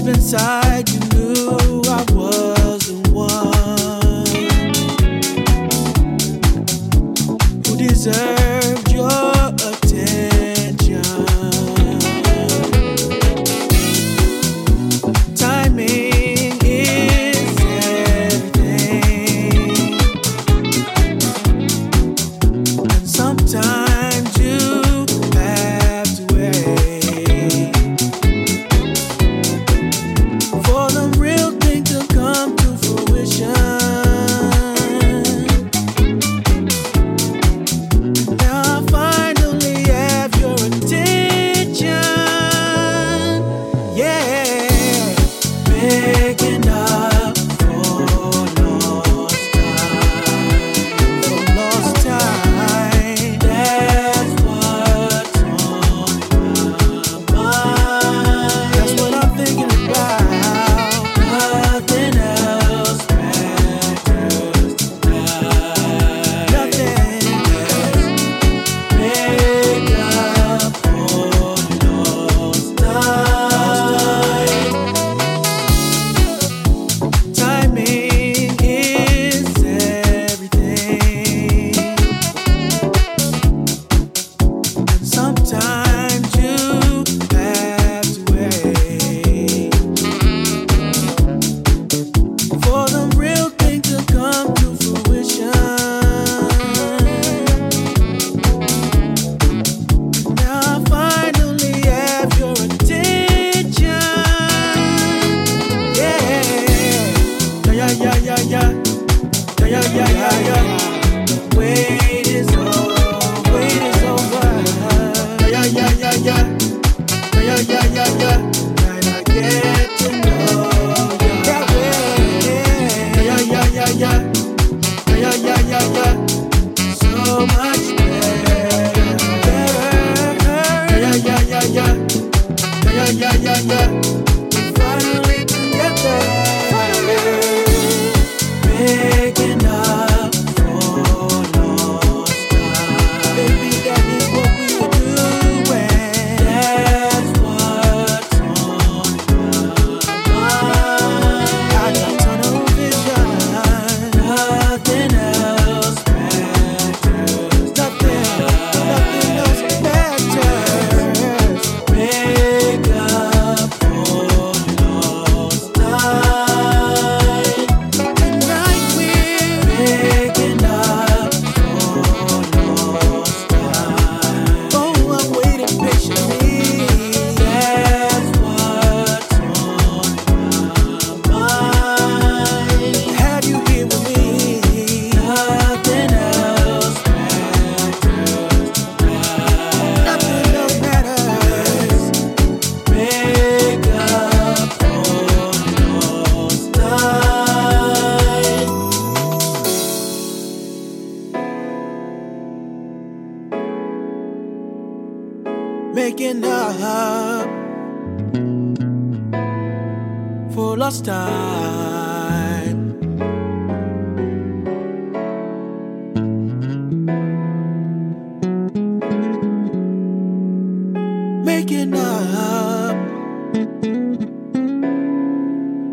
deep inside you knew.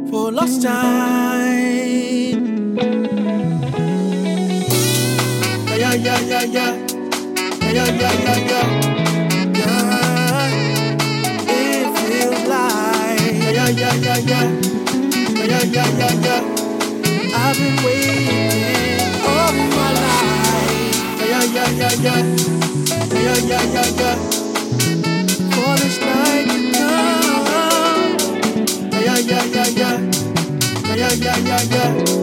for lost time. Yeah, yeah, yeah, yeah. Yeah, yeah, yeah, yeah. yeah. It feels like. Yeah, yeah, yeah, yeah. Yeah, yeah, yeah, yeah. I've been waiting all my life. Yeah, yeah, yeah, yeah. Yeah, yeah, yeah, yeah. Yeah, yeah,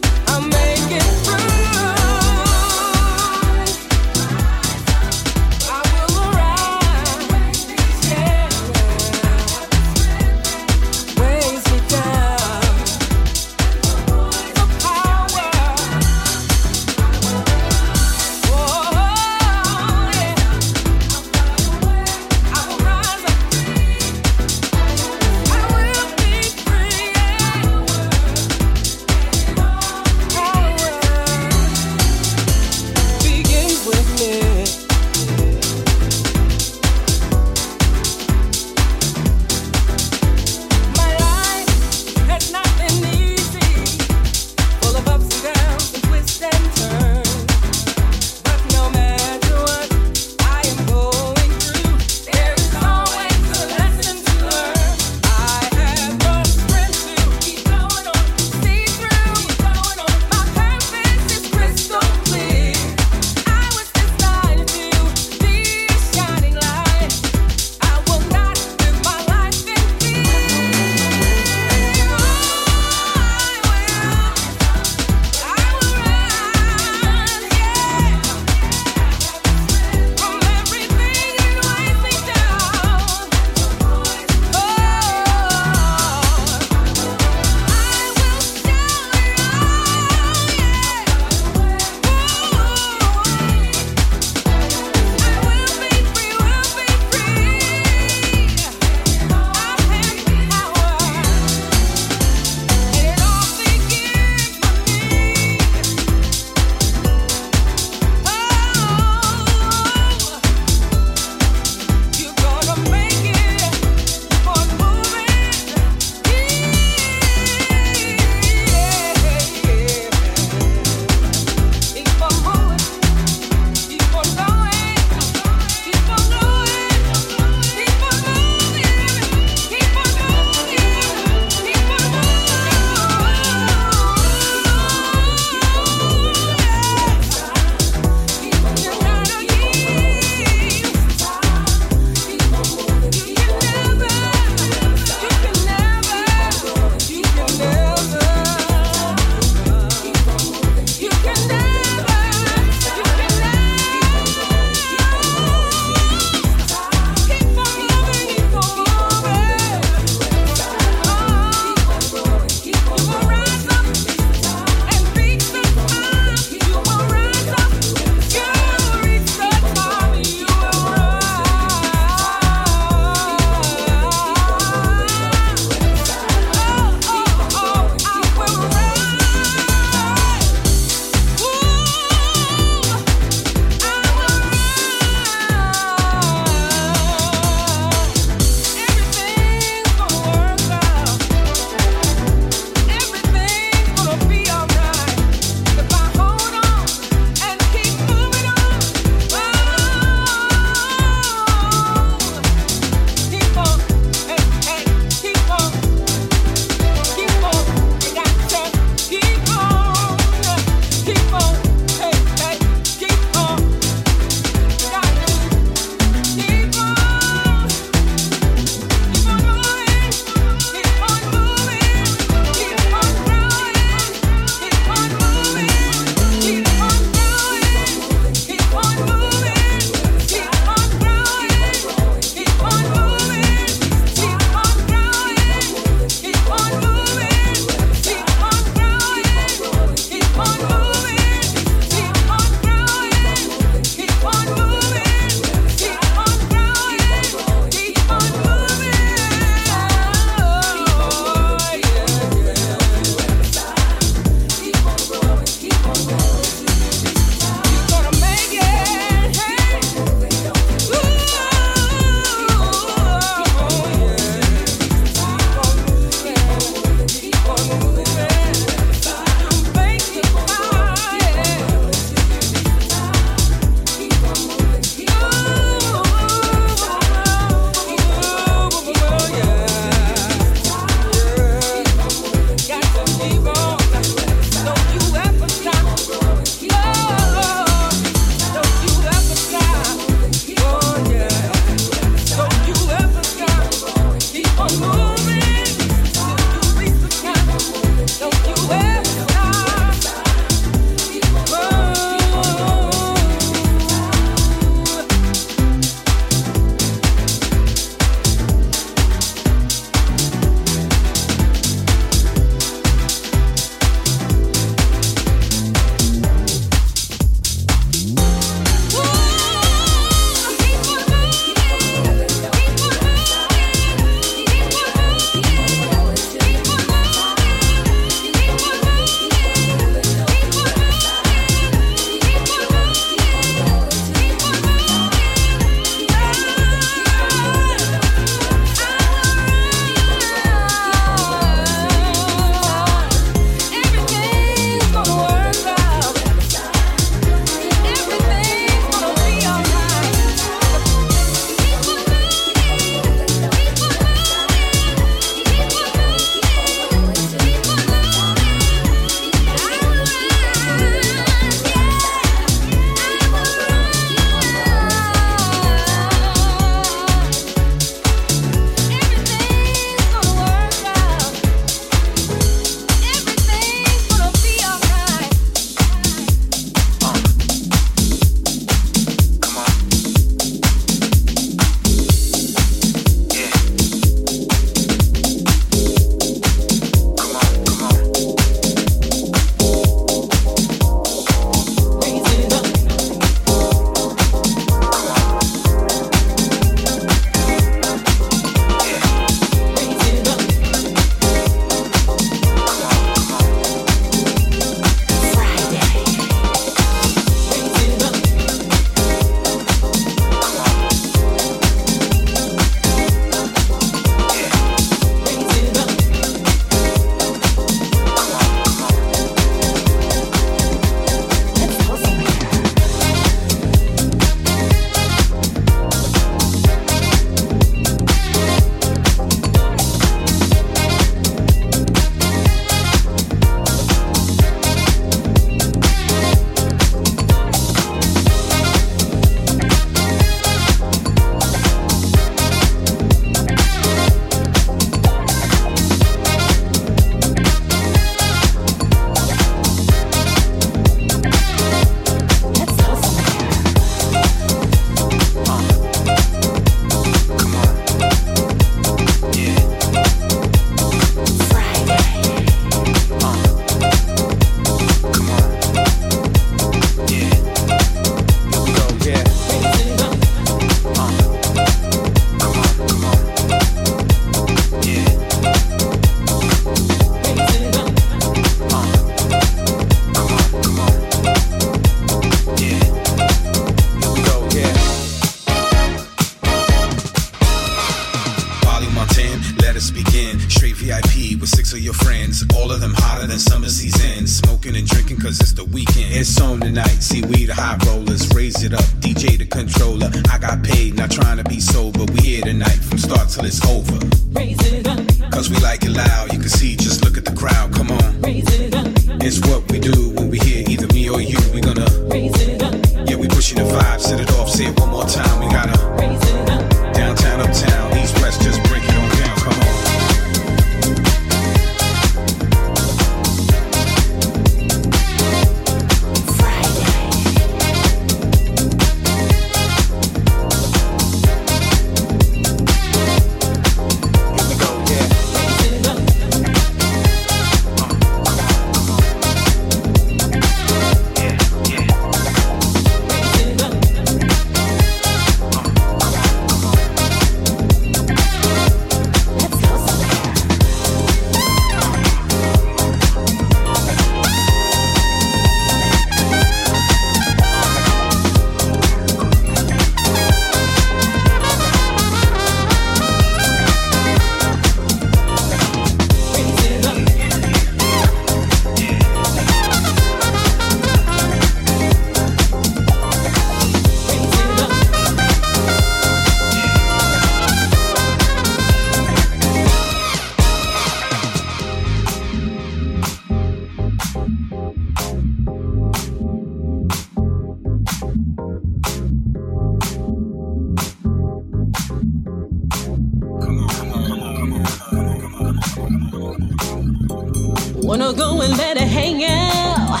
and let it hang out.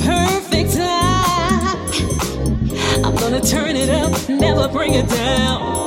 Perfect time. I'm gonna turn it up, never bring it down.